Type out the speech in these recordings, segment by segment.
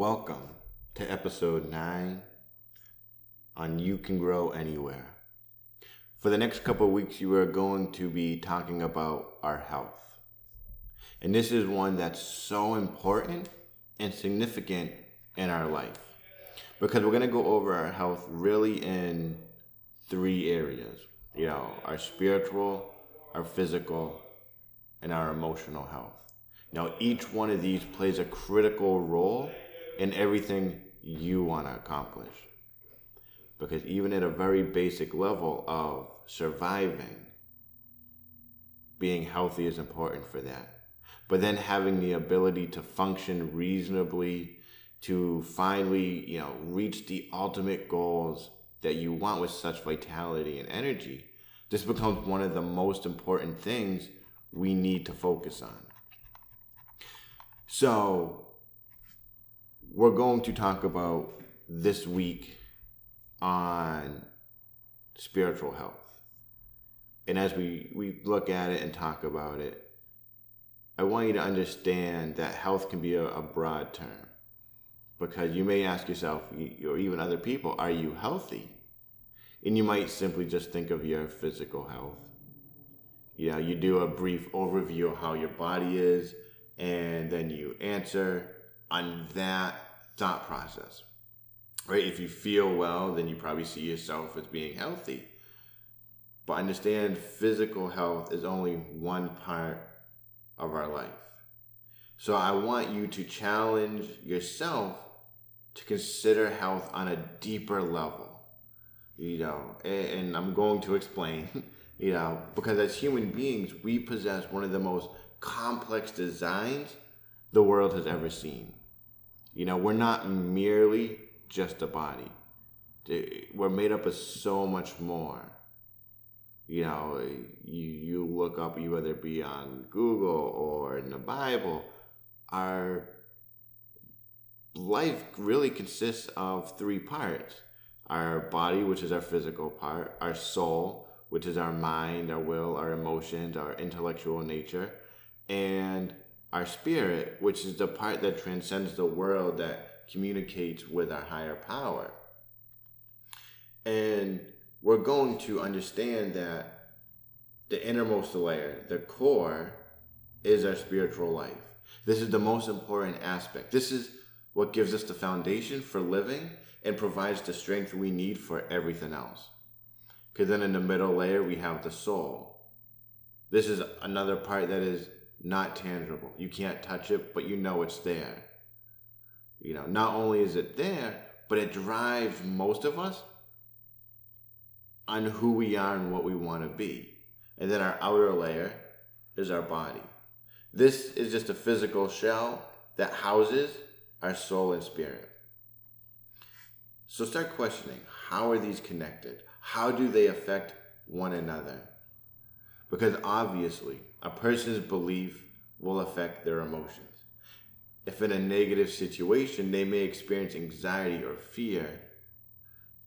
Welcome to episode 9 on You Can Grow Anywhere. For the next couple of weeks, you are going to be talking about our health. And this is one that's so important and significant in our life because we're going to go over our health really in three areas you know, our spiritual, our physical, and our emotional health. Now, each one of these plays a critical role in everything you want to accomplish. Because even at a very basic level of surviving, being healthy is important for that. But then having the ability to function reasonably, to finally, you know, reach the ultimate goals that you want with such vitality and energy, this becomes one of the most important things we need to focus on. So, we're going to talk about this week on spiritual health. And as we, we look at it and talk about it, I want you to understand that health can be a, a broad term because you may ask yourself, or even other people, are you healthy? And you might simply just think of your physical health. You know, you do a brief overview of how your body is, and then you answer on that thought process. Right? If you feel well, then you probably see yourself as being healthy. But understand physical health is only one part of our life. So I want you to challenge yourself to consider health on a deeper level. You know, and, I'm going to explain, you know, because as human beings, we possess one of the most complex designs the world has ever seen. You know, we're not merely just a body. We're made up of so much more. You know, you, you look up, you whether it be on Google or in the Bible, our life really consists of three parts our body, which is our physical part, our soul, which is our mind, our will, our emotions, our intellectual nature, and our spirit, which is the part that transcends the world that communicates with our higher power. And we're going to understand that the innermost layer, the core, is our spiritual life. This is the most important aspect. This is what gives us the foundation for living and provides the strength we need for everything else. Because then in the middle layer, we have the soul. This is another part that is not tangible. You can't touch it, but you know it's there. You know, not only is it there, but it drives most of us on who we are and what we want to be. And then our outer layer is our body. This is just a physical shell that houses our soul and spirit. So start questioning how are these connected? How do they affect one another? Because obviously, a person's belief will affect their emotions. If in a negative situation, they may experience anxiety or fear,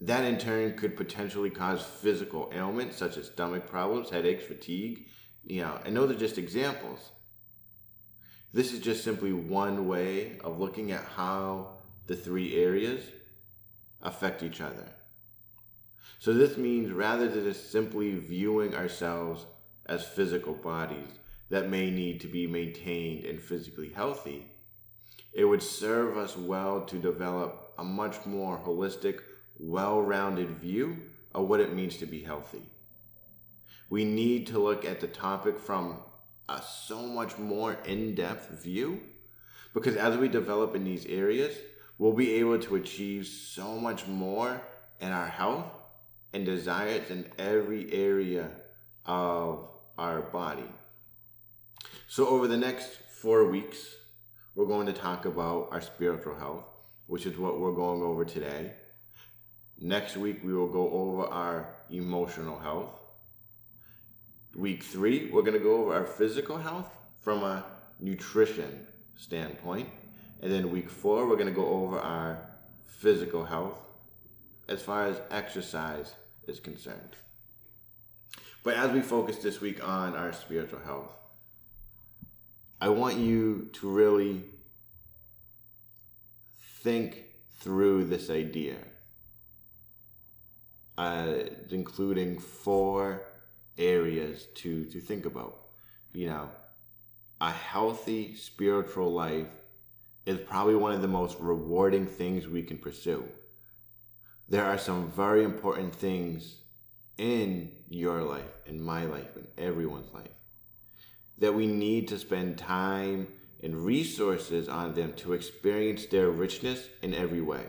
that in turn could potentially cause physical ailments such as stomach problems, headaches, fatigue. You know, and those are just examples. This is just simply one way of looking at how the three areas affect each other. So this means rather than just simply viewing ourselves as physical bodies that may need to be maintained and physically healthy, it would serve us well to develop a much more holistic, well rounded view of what it means to be healthy. We need to look at the topic from a so much more in depth view because as we develop in these areas, we'll be able to achieve so much more in our health and desires in every area of our body. So, over the next four weeks, we're going to talk about our spiritual health, which is what we're going over today. Next week, we will go over our emotional health. Week three, we're going to go over our physical health from a nutrition standpoint. And then week four, we're going to go over our physical health as far as exercise is concerned. But as we focus this week on our spiritual health, I want you to really think through this idea, uh, including four areas to, to think about. You know, a healthy spiritual life is probably one of the most rewarding things we can pursue. There are some very important things in your life, in my life, in everyone's life, that we need to spend time and resources on them to experience their richness in every way.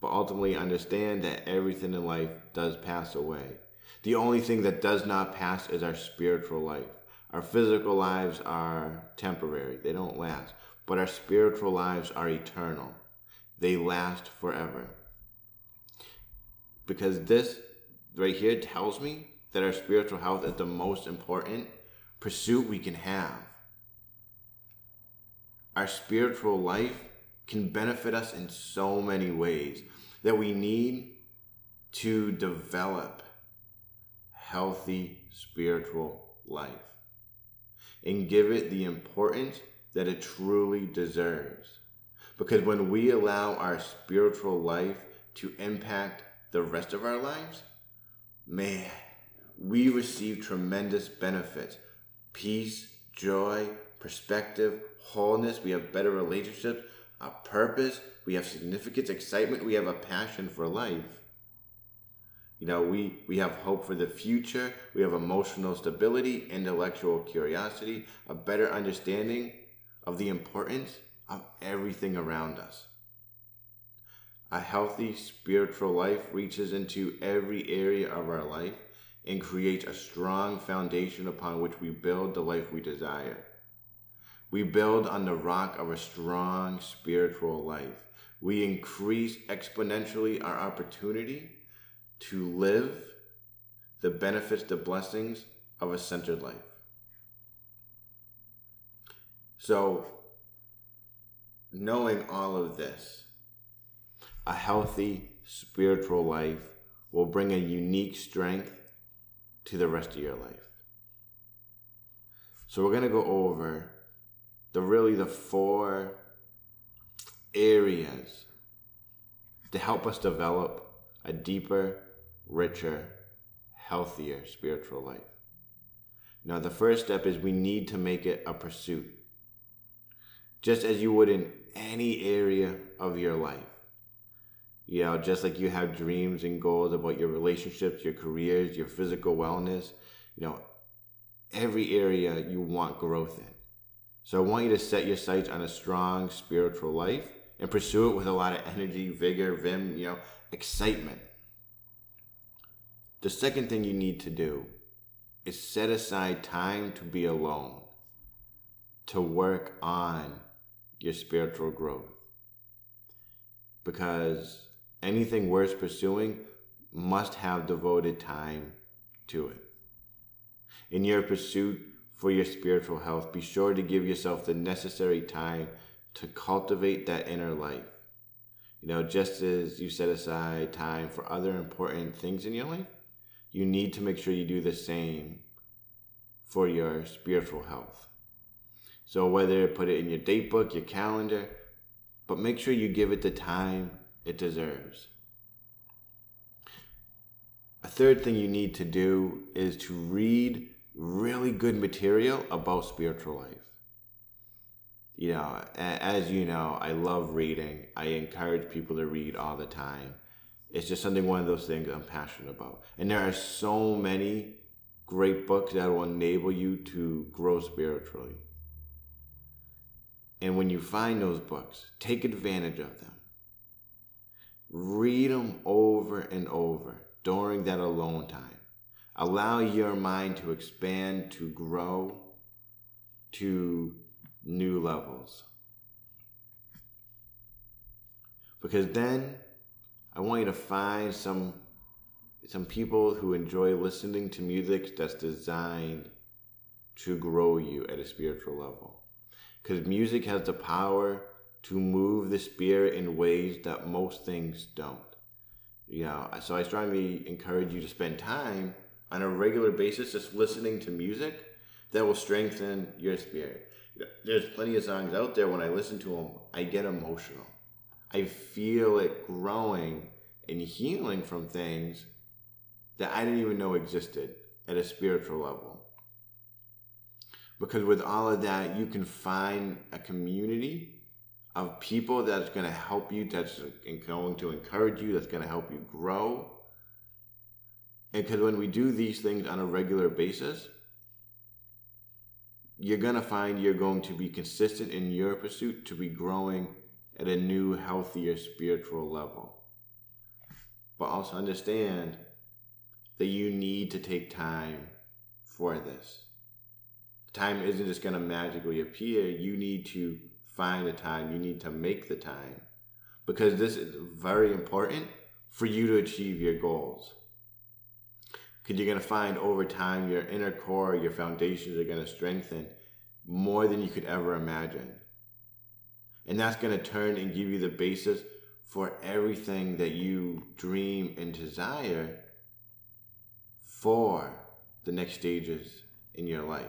But ultimately, understand that everything in life does pass away. The only thing that does not pass is our spiritual life. Our physical lives are temporary, they don't last, but our spiritual lives are eternal. They last forever. Because this right here tells me that our spiritual health is the most important pursuit we can have. Our spiritual life can benefit us in so many ways that we need to develop healthy spiritual life and give it the importance that it truly deserves. Because when we allow our spiritual life to impact the rest of our lives, man, we receive tremendous benefits peace, joy, perspective, wholeness. We have better relationships, a purpose. We have significance, excitement. We have a passion for life. You know, we, we have hope for the future. We have emotional stability, intellectual curiosity, a better understanding of the importance of everything around us. A healthy spiritual life reaches into every area of our life and creates a strong foundation upon which we build the life we desire. We build on the rock of a strong spiritual life. We increase exponentially our opportunity to live the benefits, the blessings of a centered life. So, knowing all of this, a healthy spiritual life will bring a unique strength to the rest of your life. So, we're going to go over the really the four areas to help us develop a deeper, richer, healthier spiritual life. Now, the first step is we need to make it a pursuit. Just as you would in any area of your life. You know, just like you have dreams and goals about your relationships, your careers, your physical wellness, you know, every area you want growth in. So I want you to set your sights on a strong spiritual life and pursue it with a lot of energy, vigor, vim, you know, excitement. The second thing you need to do is set aside time to be alone, to work on your spiritual growth. Because anything worth pursuing must have devoted time to it. In your pursuit for your spiritual health, be sure to give yourself the necessary time to cultivate that inner life. You know, just as you set aside time for other important things in your life, you need to make sure you do the same for your spiritual health. So whether put it in your date book, your calendar, but make sure you give it the time it deserves. A third thing you need to do is to read really good material about spiritual life. You know, as you know, I love reading. I encourage people to read all the time. It's just something, one of those things I'm passionate about. And there are so many great books that will enable you to grow spiritually. And when you find those books, take advantage of them. Read them over and over during that alone time. Allow your mind to expand, to grow to new levels. Because then I want you to find some some people who enjoy listening to music that's designed to grow you at a spiritual level. Because music has the power to move the spirit in ways that most things don't. You know, so I strongly encourage you to spend time on a regular basis just listening to music that will strengthen your spirit. There's plenty of songs out there. When I listen to them, I get emotional. I feel it growing and healing from things that I didn't even know existed at a spiritual level. Because with all of that, you can find a community of people that's going to help you, that's going to encourage you, that's going to help you grow. And because when we do these things on a regular basis, you're going to find you're going to be consistent in your pursuit to be growing at a new, healthier spiritual level. But also understand that you need to take time for this. Time isn't just going to magically appear. You need to find the time, you need to make the time because this is very important for you to achieve your goals. Because you're going to find over time your inner core, your foundations are going to strengthen more than you could ever imagine. And that's going to turn and give you the basis for everything that you dream and desire for the next stages in your life.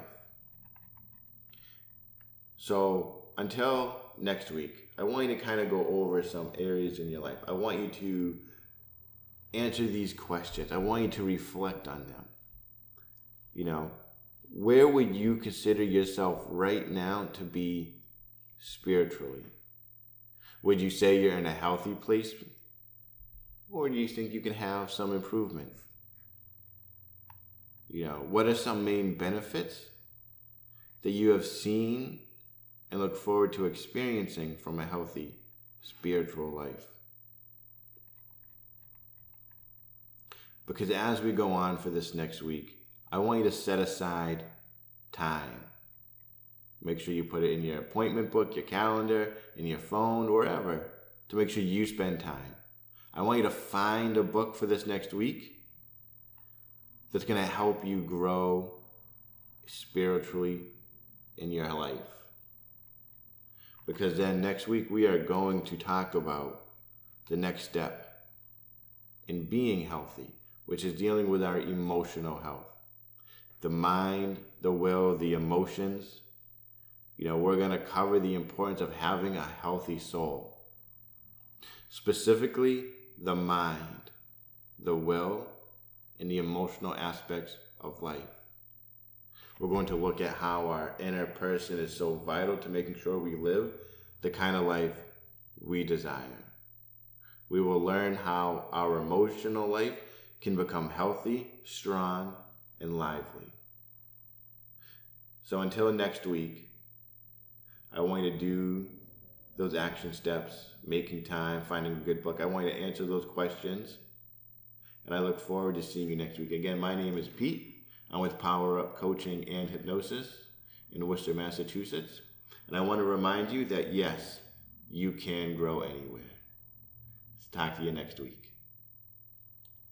So until next week, I want you to kind of go over some areas in your life. I want you to answer these questions. I want you to reflect on them. You know, where would you consider yourself right now to be spiritually? Would you say you're in a healthy place? Or do you think you can have some improvement? You know, what are some main benefits that you have seen and look forward to experiencing from a healthy spiritual life? Because as we go on for this next week, I want you to set aside time. Make sure you put it in your appointment book, your calendar, in your phone, wherever, to make sure you spend time. I want you to find a book for this next week that's going to help you grow spiritually in your life. Because then next week we are going to talk about the next step in being healthy, which is dealing with our emotional health. The mind, the will, the emotions. You know, we're going to cover the importance of having a healthy soul. Specifically, the mind, the will, and the emotional aspects of life. We're going to look at how our inner person is so vital to making sure we live the kind of life we desire. We will learn how our emotional life can become healthy, strong, and lively. So until next week, I want you to do those action steps, making time, finding a good book. I want you to answer those questions and I look forward to seeing you next week. Again, my name is Pete. I'm with Power Up Coaching and Hypnosis in Worcester, Massachusetts. And I want to remind you that yes, you can grow anywhere. Talk to you next week.